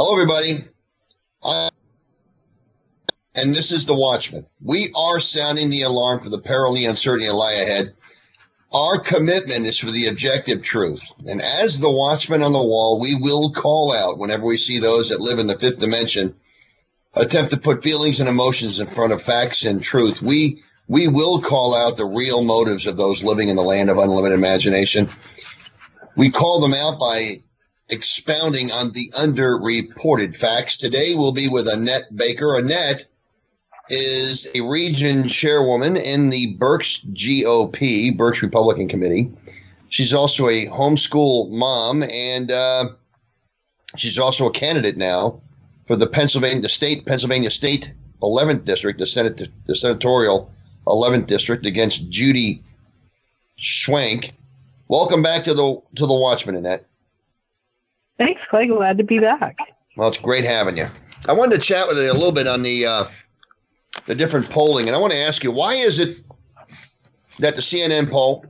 Hello, everybody. Uh, and this is the Watchman. We are sounding the alarm for the peril and the uncertainty that lie ahead. Our commitment is for the objective truth. And as the watchman on the wall, we will call out whenever we see those that live in the fifth dimension attempt to put feelings and emotions in front of facts and truth. We we will call out the real motives of those living in the land of unlimited imagination. We call them out by expounding on the underreported facts. Today we'll be with Annette Baker. Annette is a region chairwoman in the Berks GOP, Berks Republican Committee. She's also a homeschool mom, and uh, she's also a candidate now for the Pennsylvania the state Pennsylvania State 11th district, the Senate the senatorial 11th district against Judy Schwank. Welcome back to the to the Watchman, Annette. Thanks, Clay. Glad to be back. Well, it's great having you. I wanted to chat with you a little bit on the uh, the different polling, and I want to ask you why is it that the CNN poll,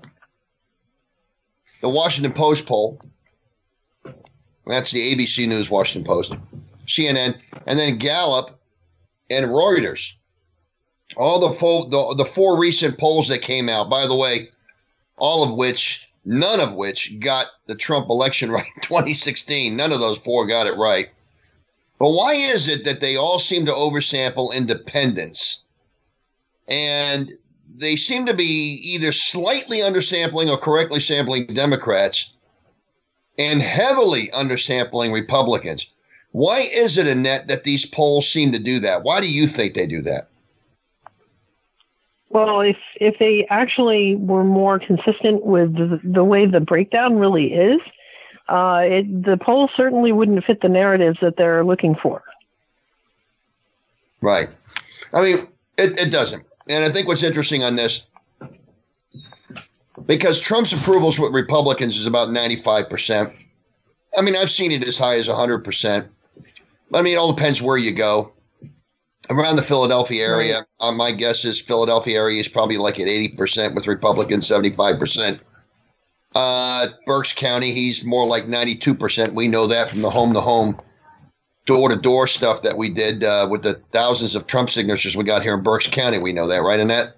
the Washington Post poll, that's the ABC News, Washington Post, CNN, and then Gallup and Reuters, all the, fo- the the four recent polls that came out. By the way, all of which none of which got the Trump election right in 2016. None of those four got it right. But why is it that they all seem to oversample independents? And they seem to be either slightly undersampling or correctly sampling Democrats and heavily undersampling Republicans. Why is it, Annette, that these polls seem to do that? Why do you think they do that? Well, if if they actually were more consistent with the, the way the breakdown really is, uh, it, the polls certainly wouldn't fit the narratives that they're looking for. Right. I mean, it, it doesn't. And I think what's interesting on this, because Trump's approvals with Republicans is about 95%. I mean, I've seen it as high as 100%. I mean, it all depends where you go around the Philadelphia area. Right. Uh, my guess is Philadelphia area is probably like at 80% with Republicans, 75%. Uh, Berks County, he's more like 92%. We know that from the home to home, door to door stuff that we did uh, with the thousands of Trump signatures we got here in Berks County. We know that, right, Annette?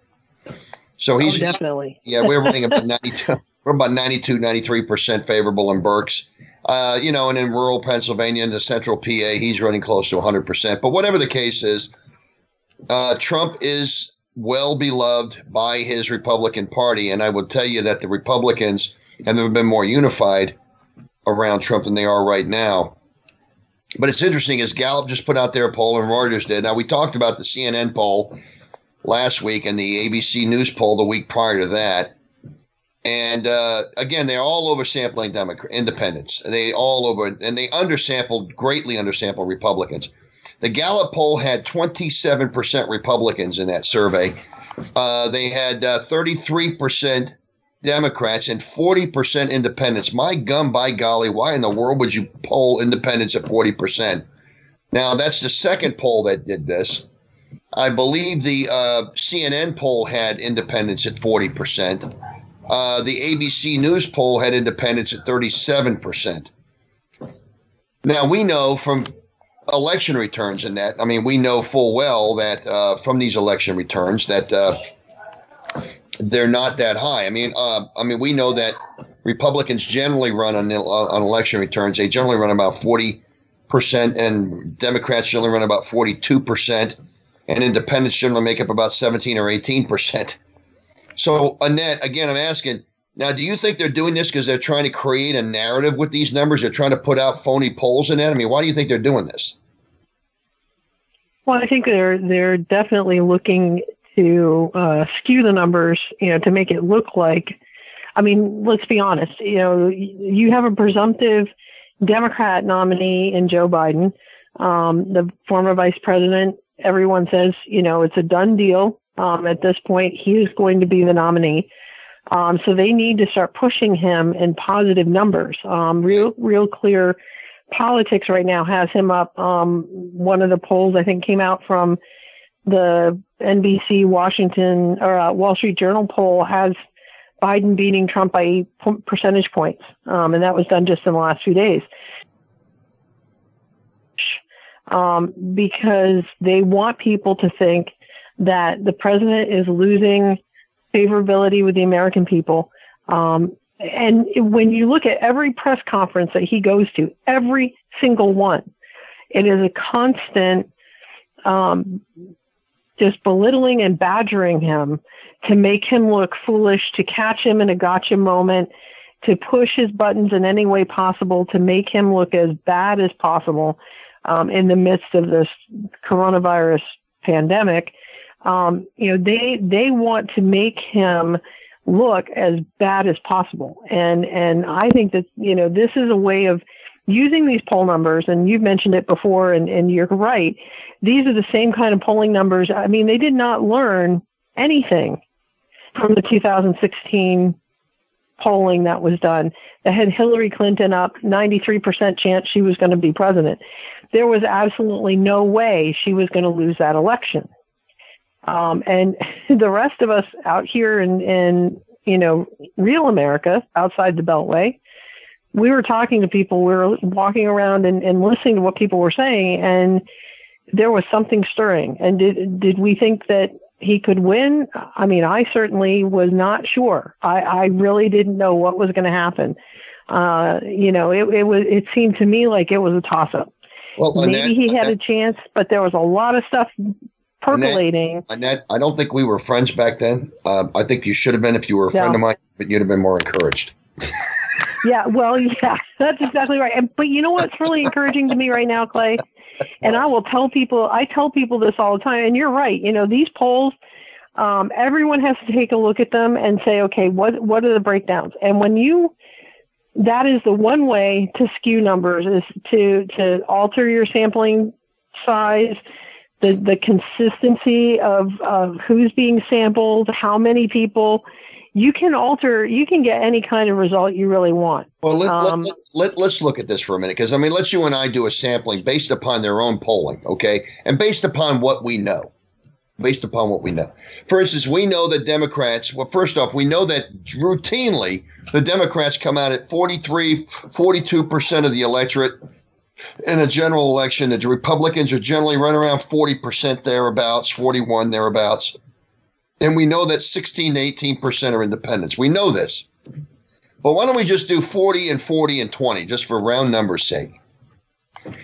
So he's oh, definitely. Yeah, we're running about 92. We're about 92, 93% favorable in Berks. Uh, you know, and in rural Pennsylvania and the central PA, he's running close to 100%. But whatever the case is, uh, Trump is well beloved by his Republican Party. And I would tell you that the Republicans have never been more unified around Trump than they are right now. But it's interesting, as Gallup just put out their poll and Reuters did. Now, we talked about the CNN poll last week and the ABC News poll the week prior to that. And uh, again, they're all oversampling Democrat independents. They all over, and they undersampled, greatly undersampled Republicans. The Gallup poll had 27% Republicans in that survey. Uh, they had uh, 33% Democrats and 40% independents. My gum, by golly, why in the world would you poll independents at 40%? Now, that's the second poll that did this. I believe the uh, CNN poll had independents at 40%. Uh, the ABC News poll had independents at 37%. Now, we know from election returns in that. I mean, we know full well that uh, from these election returns that uh, they're not that high. I mean, uh, I mean, we know that Republicans generally run on, uh, on election returns. They generally run about forty percent, and Democrats generally run about forty-two percent, and Independents generally make up about seventeen or eighteen percent. So, Annette, again, I'm asking now, do you think they're doing this because they're trying to create a narrative with these numbers? They're trying to put out phony polls in that. I mean, why do you think they're doing this? Well, I think they're they're definitely looking to uh, skew the numbers, you know, to make it look like. I mean, let's be honest. You know, you have a presumptive Democrat nominee in Joe Biden, um, the former vice president. Everyone says, you know, it's a done deal. Um, at this point, he is going to be the nominee. Um, so they need to start pushing him in positive numbers. Um, real, real clear politics right now has him up. Um, one of the polls I think came out from the NBC Washington or uh, Wall Street Journal poll has Biden beating Trump by percentage points, um, and that was done just in the last few days. um, because they want people to think that the president is losing favorability with the American people. Um, and when you look at every press conference that he goes to, every single one, it is a constant um, just belittling and badgering him to make him look foolish, to catch him in a gotcha moment, to push his buttons in any way possible, to make him look as bad as possible um, in the midst of this coronavirus pandemic. Um, you know, they they want to make him look as bad as possible, and and I think that you know this is a way of using these poll numbers, and you've mentioned it before, and, and you're right. These are the same kind of polling numbers. I mean, they did not learn anything from the 2016 polling that was done that had Hillary Clinton up 93% chance she was going to be president. There was absolutely no way she was going to lose that election. Um, and the rest of us out here in, in, you know, real America outside the Beltway, we were talking to people, we were walking around and, and listening to what people were saying, and there was something stirring. And did did we think that he could win? I mean, I certainly was not sure. I, I really didn't know what was going to happen. Uh, you know, it, it was it seemed to me like it was a toss up. Well, maybe Annette, he had a chance, but there was a lot of stuff percolating. Annette, Annette I don't think we were friends back then. Uh, I think you should have been if you were a friend of mine, but you'd have been more encouraged. yeah, well, yeah, that's exactly right. And, but you know what's really encouraging to me right now, Clay? And I will tell people, I tell people this all the time, and you're right. You know, these polls, um, everyone has to take a look at them and say, okay, what what are the breakdowns? And when you, that is the one way to skew numbers is to to alter your sampling size, the the consistency of of who's being sampled, how many people. You can alter you can get any kind of result you really want. Well let, um, let, let, let's look at this for a minute because i mean let's you and i do a sampling based upon their own polling okay? And based upon what we know based upon what we know. For instance we know that democrats well first off we know that routinely the democrats come out at 43 42% of the electorate in a general election the republicans are generally run around 40% thereabouts 41 thereabouts and we know that 16 to 18% are independents. We know this. But why don't we just do 40 and 40 and 20 just for round numbers' sake?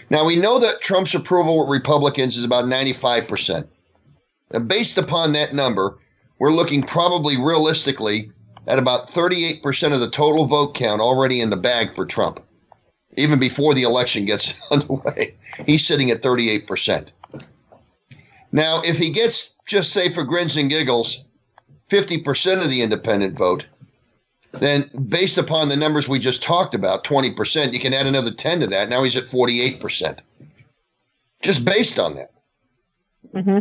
Now, we know that Trump's approval with Republicans is about 95%. And based upon that number, we're looking probably realistically at about 38% of the total vote count already in the bag for Trump, even before the election gets underway. He's sitting at 38%. Now, if he gets just say for grins and giggles, 50% of the independent vote, then based upon the numbers we just talked about, 20%, you can add another 10 to that. Now he's at 48%. Just based on that. Mm-hmm.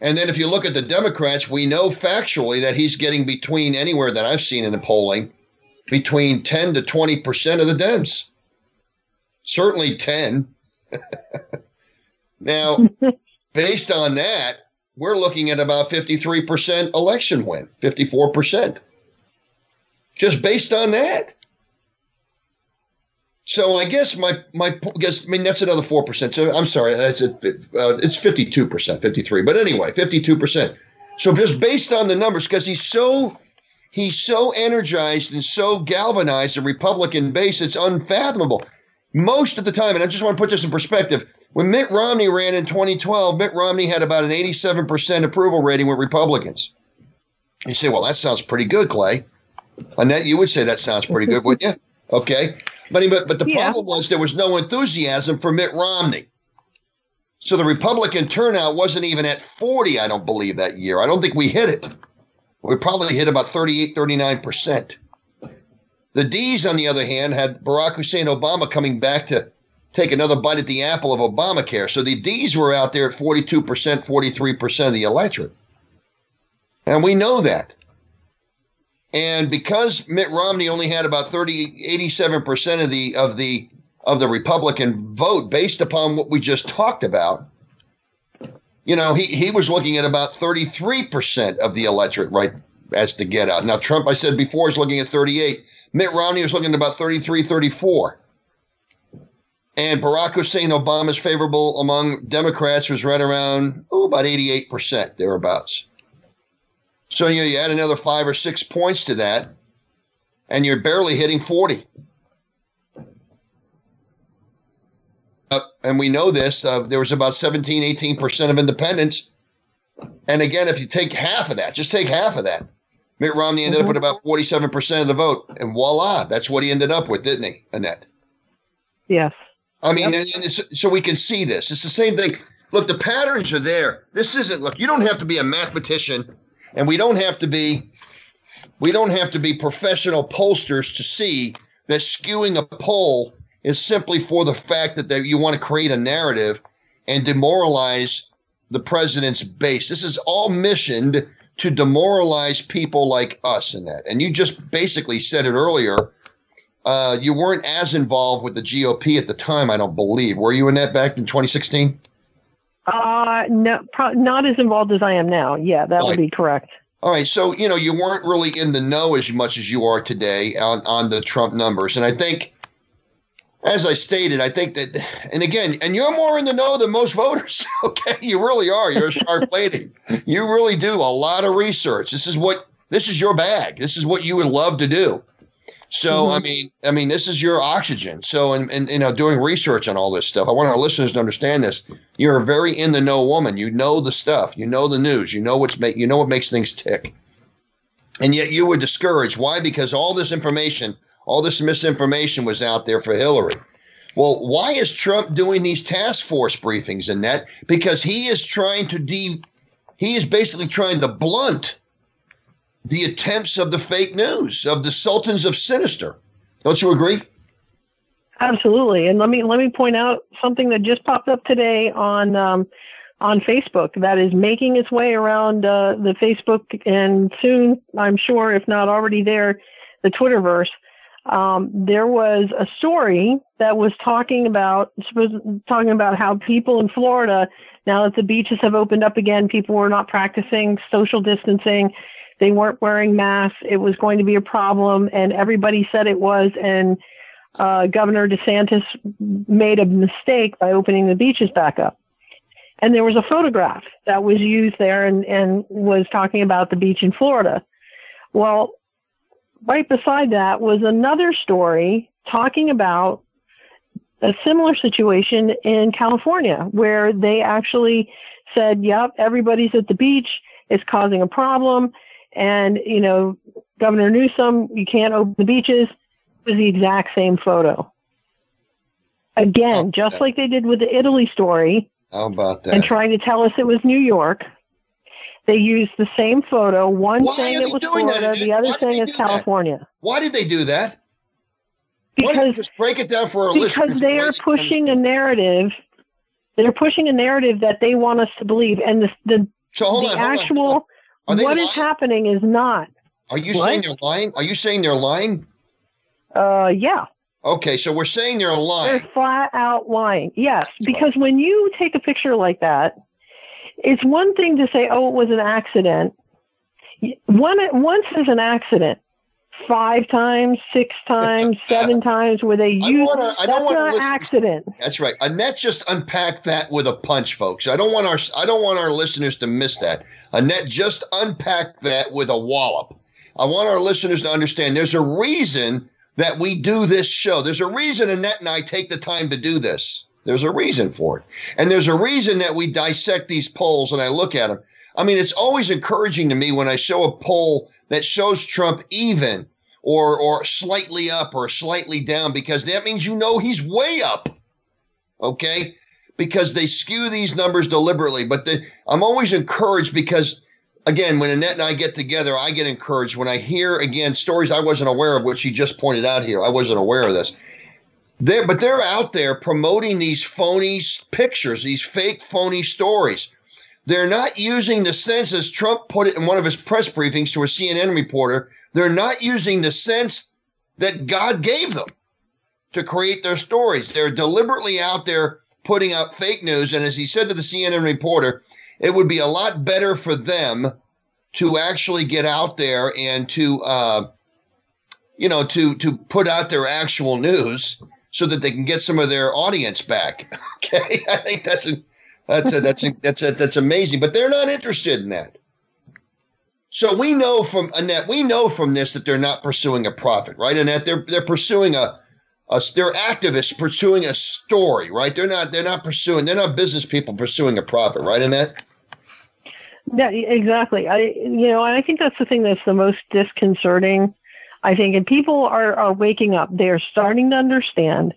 And then if you look at the Democrats, we know factually that he's getting between anywhere that I've seen in the polling, between 10 to 20% of the Dems. Certainly 10. now, based on that, we're looking at about 53% election win, 54%. Just based on that. So I guess my my guess I mean that's another four percent. So I'm sorry, that's a, uh, it's 52 percent, 53. But anyway, 52 percent. So just based on the numbers, because he's so he's so energized and so galvanized the Republican base, it's unfathomable most of the time, and I just want to put this in perspective, when Mitt Romney ran in 2012, Mitt Romney had about an 87% approval rating with Republicans. You say, well, that sounds pretty good, Clay. Annette, you would say that sounds pretty good, wouldn't you? Okay. But, but, but the yeah. problem was there was no enthusiasm for Mitt Romney. So the Republican turnout wasn't even at 40, I don't believe, that year. I don't think we hit it. We probably hit about 38, 39%. The D's, on the other hand, had Barack Hussein Obama coming back to take another bite at the apple of Obamacare. So the D's were out there at 42%, 43% of the electorate. And we know that. And because Mitt Romney only had about 30, 87% of the of the of the Republican vote based upon what we just talked about, you know, he, he was looking at about 33% of the electorate right as the get out. Now Trump, I said before, is looking at 38. Mitt Romney was looking at about 33, 34. And Barack Hussein Obama's favorable among Democrats was right around oh, about 88%, thereabouts. So you, know, you add another five or six points to that, and you're barely hitting 40. Uh, and we know this. Uh, there was about 17, 18% of independents. And again, if you take half of that, just take half of that, Mitt Romney ended mm-hmm. up with about 47% of the vote. And voila, that's what he ended up with, didn't he, Annette? Yes. I mean, yep. so we can see this. It's the same thing. Look, the patterns are there. This isn't, look, you don't have to be a mathematician and we don't have to be we don't have to be professional pollsters to see that skewing a poll is simply for the fact that they, you want to create a narrative and demoralize the president's base. This is all missioned to demoralize people like us in that. And you just basically said it earlier. Uh, you weren't as involved with the GOP at the time, I don't believe. Were you in that back in 2016? Uh, no, pro- not as involved as I am now. Yeah, that right. would be correct. All right, so you know you weren't really in the know as much as you are today on on the Trump numbers, and I think, as I stated, I think that, and again, and you're more in the know than most voters. Okay, you really are. You're a sharp lady. You really do a lot of research. This is what this is your bag. This is what you would love to do. So mm-hmm. I mean, I mean, this is your oxygen. So and, and you know, doing research on all this stuff. I want our listeners to understand this. You're a very in the know woman. You know the stuff. You know the news. You know what's make you know what makes things tick. And yet you were discouraged. Why? Because all this information, all this misinformation was out there for Hillary. Well, why is Trump doing these task force briefings that? Because he is trying to de he is basically trying to blunt the attempts of the fake news of the sultans of sinister. Don't you agree? Absolutely. And let me let me point out something that just popped up today on um, on Facebook that is making its way around uh, the Facebook and soon, I'm sure, if not already there, the Twitterverse. Um, there was a story that was talking about talking about how people in Florida, now that the beaches have opened up again, people were not practicing social distancing they weren't wearing masks. It was going to be a problem, and everybody said it was. And uh, Governor DeSantis made a mistake by opening the beaches back up. And there was a photograph that was used there and, and was talking about the beach in Florida. Well, right beside that was another story talking about a similar situation in California where they actually said, yep, everybody's at the beach. It's causing a problem. And, you know, Governor Newsom, you can't open the beaches. It was the exact same photo. Again, just like they did with the Italy story. How about that? And trying to tell us it was New York. They used the same photo, one Why saying it was Florida, that? the other saying it's California. That? Why did they do that? Because just break it down for our because. Because they are pushing a narrative. They're pushing a narrative that they want us to believe, and the the, so the on, actual what lying? is happening is not. Are you what? saying they're lying? Are you saying they're lying? Uh, yeah. Okay, so we're saying they're lying. They're flat out lying. Yes, because when you take a picture like that, it's one thing to say, "Oh, it was an accident." One once is an accident five times, six times, seven times where they use wanna, I don't want to accident. That's right. Annette just unpacked that with a punch, folks. I don't want our I don't want our listeners to miss that. Annette just unpacked that with a wallop. I want our listeners to understand there's a reason that we do this show. There's a reason Annette and I take the time to do this. There's a reason for it. And there's a reason that we dissect these polls and I look at them. I mean, it's always encouraging to me when I show a poll that shows Trump even or or slightly up or slightly down because that means you know he's way up. Okay? Because they skew these numbers deliberately, but the, I'm always encouraged because again, when Annette and I get together, I get encouraged when I hear again stories I wasn't aware of, which she just pointed out here. I wasn't aware of this. They're, but they're out there promoting these phony pictures, these fake phony stories. They're not using the census. Trump put it in one of his press briefings to a CNN reporter. They're not using the sense that God gave them to create their stories. They're deliberately out there putting out fake news. And as he said to the CNN reporter, it would be a lot better for them to actually get out there and to, uh, you know, to to put out their actual news so that they can get some of their audience back. Okay, I think that's a, that's a, that's a, that's a, that's amazing. But they're not interested in that. So we know from Annette, we know from this that they're not pursuing a profit, right? Annette, they're they're pursuing a, a they're activists pursuing a story, right? They're not they're not pursuing they're not business people pursuing a profit, right, Annette? Yeah, exactly. I you know I think that's the thing that's the most disconcerting. I think, and people are are waking up. They are starting to understand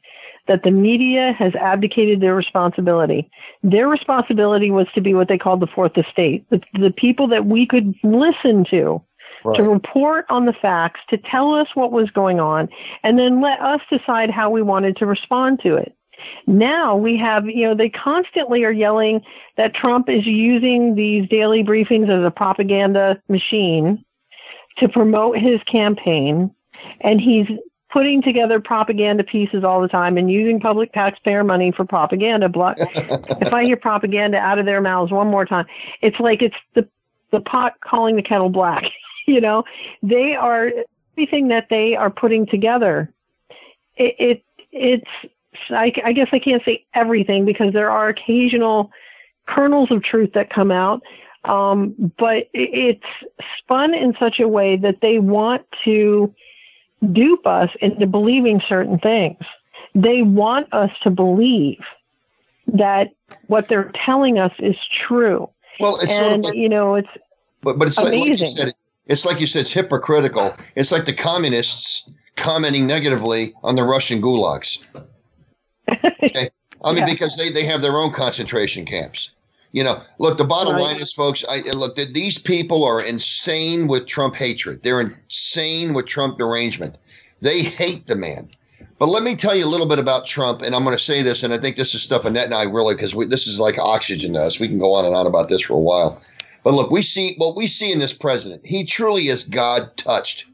that the media has abdicated their responsibility. Their responsibility was to be what they called the fourth estate, the, the people that we could listen to, right. to report on the facts, to tell us what was going on, and then let us decide how we wanted to respond to it. Now we have, you know, they constantly are yelling that Trump is using these daily briefings as a propaganda machine to promote his campaign. And he's putting together propaganda pieces all the time and using public taxpayer money for propaganda. if I hear propaganda out of their mouths one more time, it's like it's the the pot calling the kettle black. you know, they are everything that they are putting together. It, it it's I, I guess I can't say everything because there are occasional kernels of truth that come out. Um, but it's spun in such a way that they want to dupe us into believing certain things. They want us to believe that what they're telling us is true. Well, it's and, sort of like, you know, it's but but it's amazing. like, like you said, it's like you said, it's hypocritical. It's like the communists commenting negatively on the Russian gulags. Okay, I mean yeah. because they they have their own concentration camps. You know, look, the bottom right. line is, folks, I look that these people are insane with Trump hatred. They're insane with Trump derangement. They hate the man. But let me tell you a little bit about Trump, and I'm going to say this, and I think this is stuff Annette and I really, because this is like oxygen to us. We can go on and on about this for a while. But look, we see what we see in this president. He truly is God touched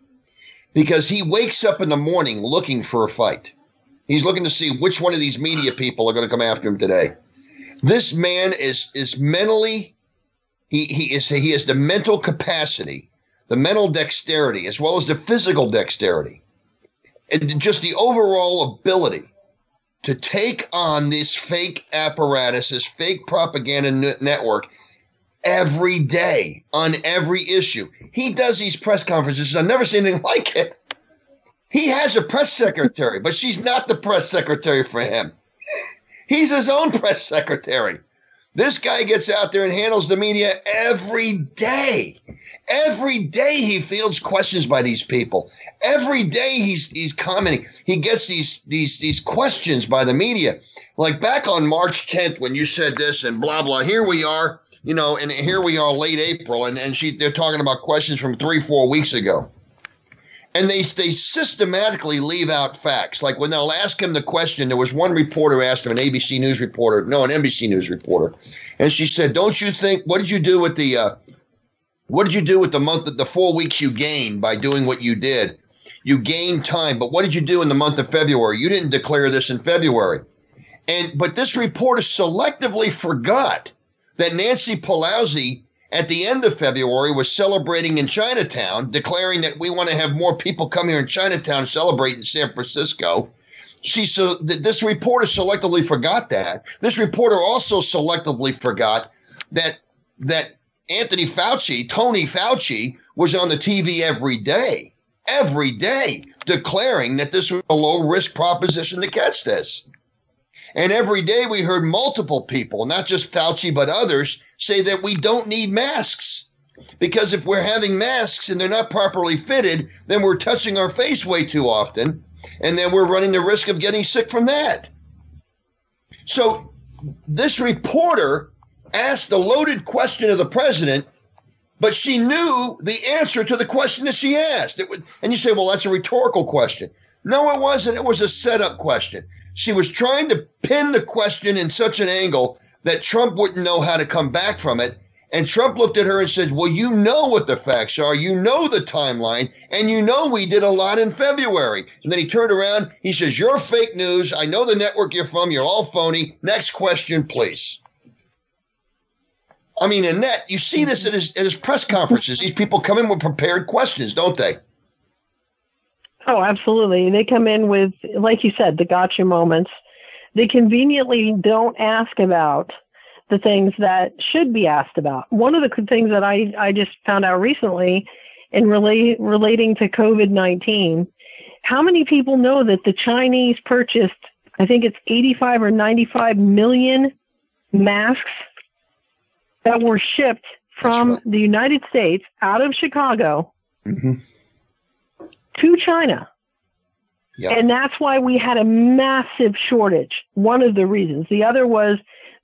because he wakes up in the morning looking for a fight. He's looking to see which one of these media people are going to come after him today. This man is is mentally he he is he has the mental capacity, the mental dexterity, as well as the physical dexterity, and just the overall ability to take on this fake apparatus, this fake propaganda network every day on every issue. He does these press conferences. I've never seen anything like it. He has a press secretary, but she's not the press secretary for him. He's his own press secretary. This guy gets out there and handles the media every day. Every day he fields questions by these people. Every day he's he's commenting. He gets these these these questions by the media. Like back on March 10th when you said this and blah blah. Here we are, you know, and here we are late April, and, and she they're talking about questions from three, four weeks ago and they they systematically leave out facts. Like when they'll ask him the question, there was one reporter asked him, an ABC News reporter, no, an NBC News reporter, and she said, "Don't you think? What did you do with the? Uh, what did you do with the month, the four weeks you gained by doing what you did? You gained time, but what did you do in the month of February? You didn't declare this in February, and but this reporter selectively forgot that Nancy Pelosi at the end of February was celebrating in Chinatown, declaring that we want to have more people come here in Chinatown celebrate in San Francisco. She so this reporter selectively forgot that. This reporter also selectively forgot that that Anthony Fauci, Tony Fauci, was on the TV every day, every day, declaring that this was a low risk proposition to catch this. And every day we heard multiple people, not just Fauci, but others, say that we don't need masks. Because if we're having masks and they're not properly fitted, then we're touching our face way too often. And then we're running the risk of getting sick from that. So this reporter asked the loaded question of the president, but she knew the answer to the question that she asked. Would, and you say, well, that's a rhetorical question. No, it wasn't. It was a setup question. She was trying to pin the question in such an angle that Trump wouldn't know how to come back from it. And Trump looked at her and said, Well, you know what the facts are. You know the timeline. And you know we did a lot in February. And then he turned around. He says, You're fake news. I know the network you're from. You're all phony. Next question, please. I mean, Annette, you see this at his, at his press conferences. These people come in with prepared questions, don't they? Oh, absolutely. They come in with, like you said, the gotcha moments. They conveniently don't ask about the things that should be asked about. One of the things that I, I just found out recently in relate, relating to COVID 19, how many people know that the Chinese purchased, I think it's 85 or 95 million masks that were shipped from right. the United States out of Chicago mm-hmm. To China? Yep. And that's why we had a massive shortage. One of the reasons. The other was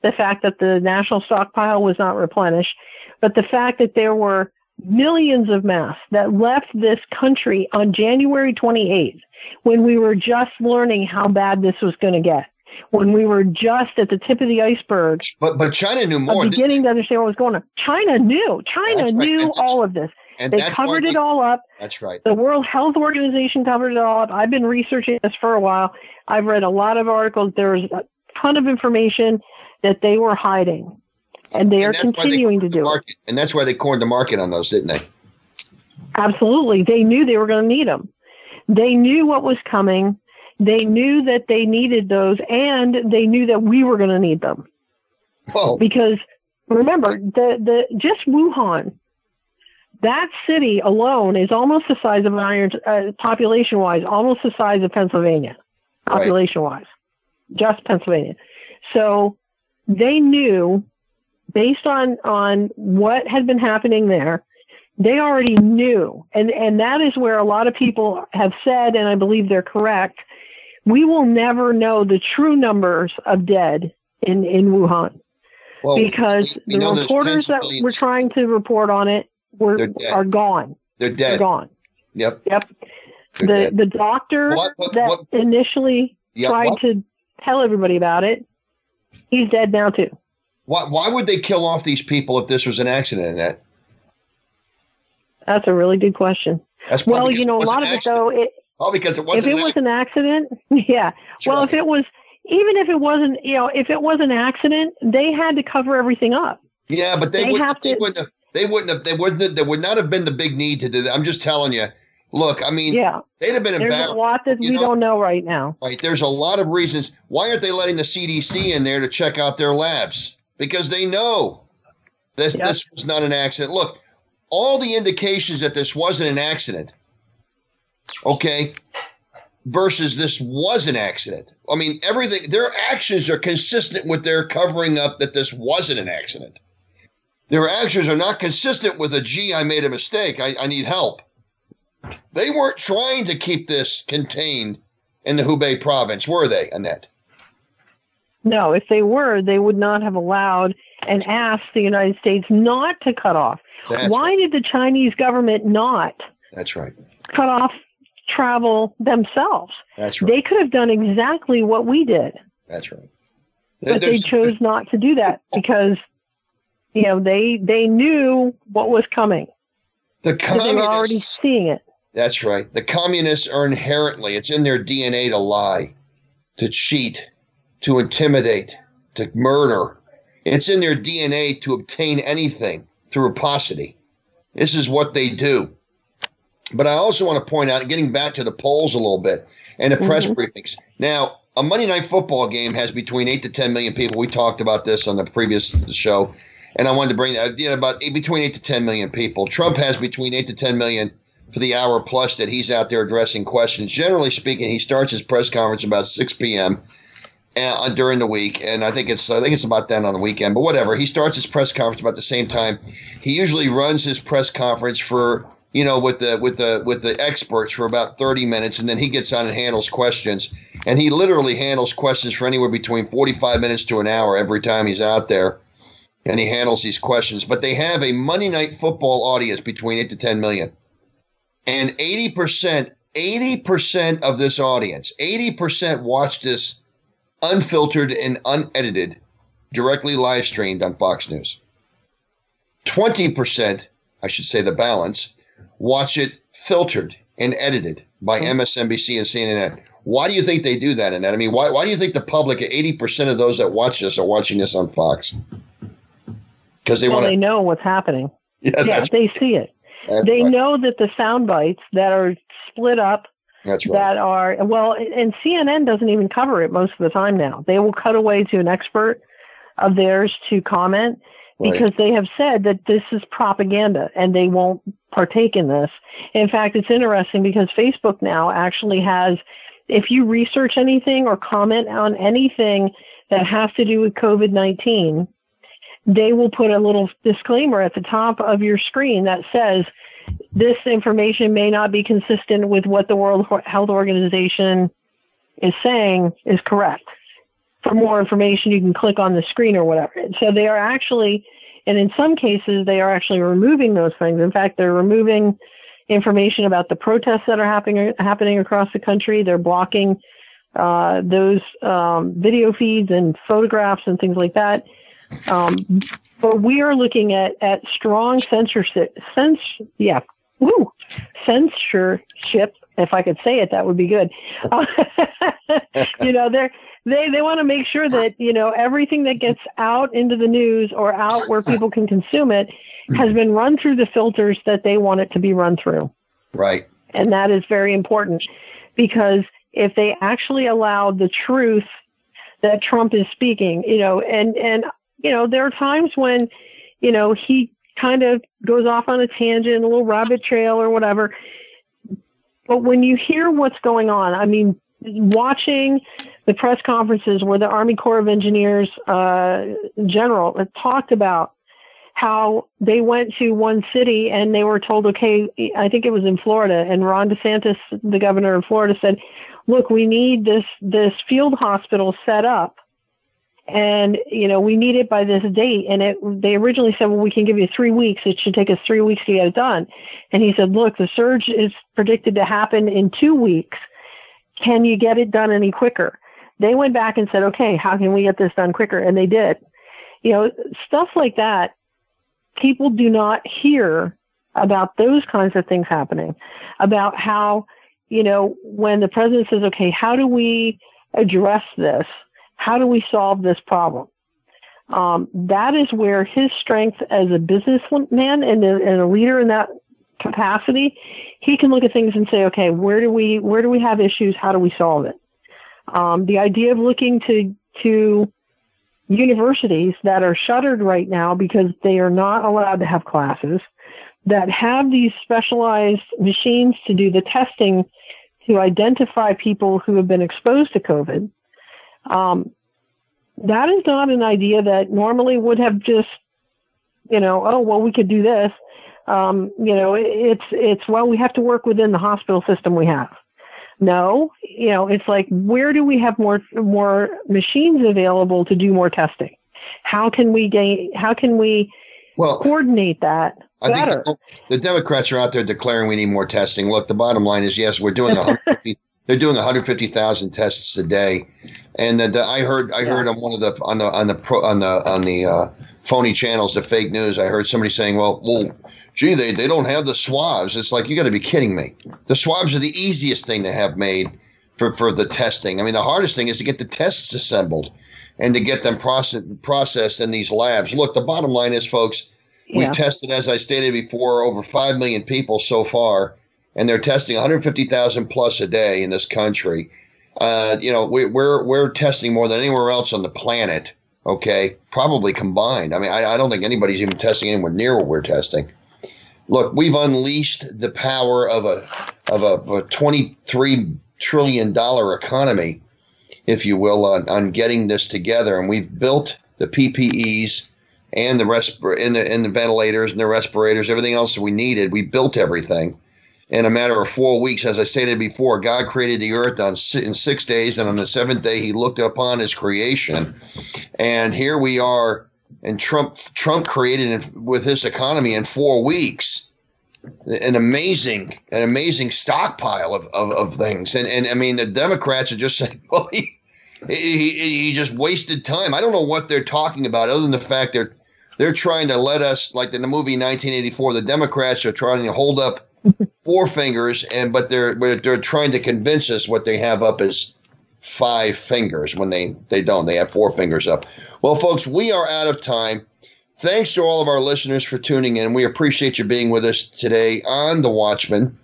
the fact that the national stockpile was not replenished, but the fact that there were millions of masks that left this country on January 28th when we were just learning how bad this was going to get. When we were just at the tip of the iceberg, but but China knew more. Beginning to understand what was going on. China knew. China right. knew all of this. And they covered it all up. That's right. The World Health Organization covered it all up. I've been researching this for a while. I've read a lot of articles. There's a ton of information that they were hiding, and they and are continuing to do it. And that's why they cornered the market on those, didn't they? Absolutely. They knew they were going to need them. They knew what was coming. They knew that they needed those, and they knew that we were going to need them. Well, because remember the the just Wuhan, that city alone is almost the size of Iron, uh, population wise, almost the size of Pennsylvania, population wise, right. just Pennsylvania. So they knew based on on what had been happening there they already knew and and that is where a lot of people have said and i believe they're correct we will never know the true numbers of dead in in wuhan well, because the reporters that were trying to report on it were are gone they're dead they're gone yep yep they're the dead. the doctor what, what, that what, initially yep, tried to tell everybody about it He's dead now too. Why, why would they kill off these people if this was an accident? That that's a really good question. That's well, you know, a lot of it though. It, oh, because it wasn't. If it was an accident, yeah. That's well, right. if it was, even if it wasn't, you know, if it was an accident, they had to cover everything up. Yeah, but they, they wouldn't. Have to, they have. They wouldn't have. They wouldn't. Have, there would not have been the big need to do that. I'm just telling you. Look, I mean, yeah, they'd have been There's a lot that we know? don't know right now. Right. There's a lot of reasons. Why aren't they letting the CDC in there to check out their labs? Because they know this yep. this was not an accident. Look, all the indications that this wasn't an accident. Okay. Versus this was an accident. I mean, everything, their actions are consistent with their covering up that this wasn't an accident. Their actions are not consistent with a, gee, I made a mistake. I, I need help. They weren't trying to keep this contained in the Hubei province, were they, Annette? No, if they were, they would not have allowed and asked the United States not to cut off. That's Why right. did the Chinese government not? That's right. Cut off travel themselves. That's right. They could have done exactly what we did. That's right. But they chose not to do that because you know they they knew what was coming. The communists they were already seeing it. That's right. The communists are inherently, it's in their DNA to lie, to cheat, to intimidate, to murder. It's in their DNA to obtain anything through rapacity. This is what they do. But I also want to point out, getting back to the polls a little bit and the press mm-hmm. briefings. Now, a Monday night football game has between eight to 10 million people. We talked about this on the previous show. And I wanted to bring that, you know, about eight, between eight to 10 million people. Trump has between eight to 10 million for the hour plus that he's out there addressing questions. Generally speaking, he starts his press conference about 6 p.m. Uh, during the week, and I think it's I think it's about then on the weekend. But whatever, he starts his press conference about the same time. He usually runs his press conference for you know with the with the with the experts for about 30 minutes, and then he gets on and handles questions. And he literally handles questions for anywhere between 45 minutes to an hour every time he's out there and he handles these questions. But they have a Monday night football audience between eight to 10 million. And 80%, 80% of this audience, 80% watch this unfiltered and unedited, directly live streamed on Fox News. 20%, I should say the balance, watch it filtered and edited by hmm. MSNBC and CNN. Why do you think they do that, Annette? I mean, why, why do you think the public, 80% of those that watch this are watching this on Fox? Because they well, want they know what's happening. Yeah, yeah they see it. That's they right. know that the sound bites that are split up That's right. that are well, and CNN doesn't even cover it most of the time now. They will cut away to an expert of theirs to comment Right. because they have said that this is propaganda and they won't partake in this. In fact, it's interesting because Facebook now actually has, if you research anything or comment on anything that has to do with COVID 19, they will put a little disclaimer at the top of your screen that says, this information may not be consistent with what the World Health Organization is saying is correct. For more information, you can click on the screen or whatever. So they are actually, and in some cases, they are actually removing those things. In fact, they're removing information about the protests that are happening happening across the country. They're blocking uh, those um, video feeds and photographs and things like that. Um, but we are looking at at strong censorship. Cens- yeah, woo, censorship. If I could say it, that would be good. Uh, you know, they're they they want to make sure that you know everything that gets out into the news or out where people can consume it has been run through the filters that they want it to be run through. Right. And that is very important because if they actually allowed the truth that Trump is speaking, you know, and, and, you know, there are times when, you know, he kind of goes off on a tangent, a little rabbit trail or whatever. But when you hear what's going on, I mean, watching the press conferences where the Army Corps of Engineers uh, general talked about how they went to one city and they were told, okay, I think it was in Florida, and Ron DeSantis, the governor of Florida, said, look, we need this this field hospital set up, and you know we need it by this date. And it they originally said, well, we can give you three weeks. It should take us three weeks to get it done. And he said, look, the surge is predicted to happen in two weeks. Can you get it done any quicker? They went back and said, okay, how can we get this done quicker? And they did. You know, stuff like that people do not hear about those kinds of things happening, about how, you know, when the president says, okay, how do we address this? How do we solve this problem? Um, that is where his strength as a businessman and a, and a leader in that capacity, he can look at things and say, okay, where do we where do we have issues? How do we solve it? Um, the idea of looking to to universities that are shuttered right now because they are not allowed to have classes that have these specialized machines to do the testing to identify people who have been exposed to COVID. Um, that is not an idea that normally would have just, you know, oh well, we could do this. Um, you know, it's it's well, we have to work within the hospital system we have. No, you know, it's like where do we have more more machines available to do more testing? How can we gain? How can we Well, coordinate that I better? think the, the Democrats are out there declaring we need more testing. Look, the bottom line is yes, we're doing 150. They're doing 150,000 tests a day, and the, I heard I heard on one of the on the on the pro, on the on the uh, phony channels, the fake news. I heard somebody saying, "Well, well, gee, they they don't have the swabs." It's like you got to be kidding me. The swabs are the easiest thing to have made for for the testing. I mean, the hardest thing is to get the tests assembled and to get them process, processed in these labs. Look, the bottom line is, folks. We've tested, as I stated before, over 5 million people so far, and they're testing 150,000 plus a day in this country. Uh, you know, we, we're, we're testing more than anywhere else on the planet, okay? Probably combined. I mean, I, I don't think anybody's even testing anywhere near what we're testing. Look, we've unleashed the power of a, of a, a $23 trillion economy, if you will, on, on getting this together. And we've built the PPEs and the respir- and the and the ventilators and the respirators, everything else that we needed. We built everything in a matter of four weeks. As I stated before, God created the earth on in six days, and on the seventh day, He looked upon His creation. And here we are. And Trump Trump created it with his economy in four weeks an amazing an amazing stockpile of, of, of things. And and I mean the Democrats are just saying, well, he, he he just wasted time. I don't know what they're talking about other than the fact they're they're trying to let us like in the movie 1984 the democrats are trying to hold up four fingers and but they're they're trying to convince us what they have up is five fingers when they they don't they have four fingers up well folks we are out of time thanks to all of our listeners for tuning in we appreciate you being with us today on the watchman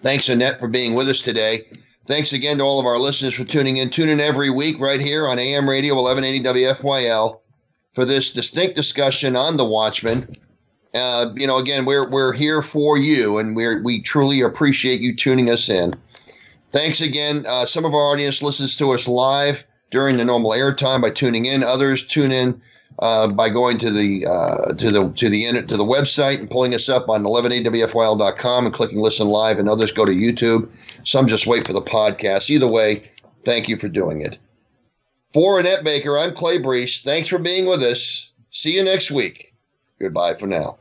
Thanks, Annette, for being with us today. Thanks again to all of our listeners for tuning in. Tune in every week right here on AM Radio 1180 WFYL for this distinct discussion on the Watchmen. Uh, you know, again, we're we're here for you, and we we truly appreciate you tuning us in. Thanks again. Uh, some of our audience listens to us live during the normal airtime by tuning in. Others tune in uh, by going to the uh, to the to the to the website and pulling us up on 1180wfyl.com and clicking listen live. And others go to YouTube. Some just wait for the podcast. Either way, thank you for doing it. For Annette Baker, I'm Clay Brees. Thanks for being with us. See you next week. Goodbye for now.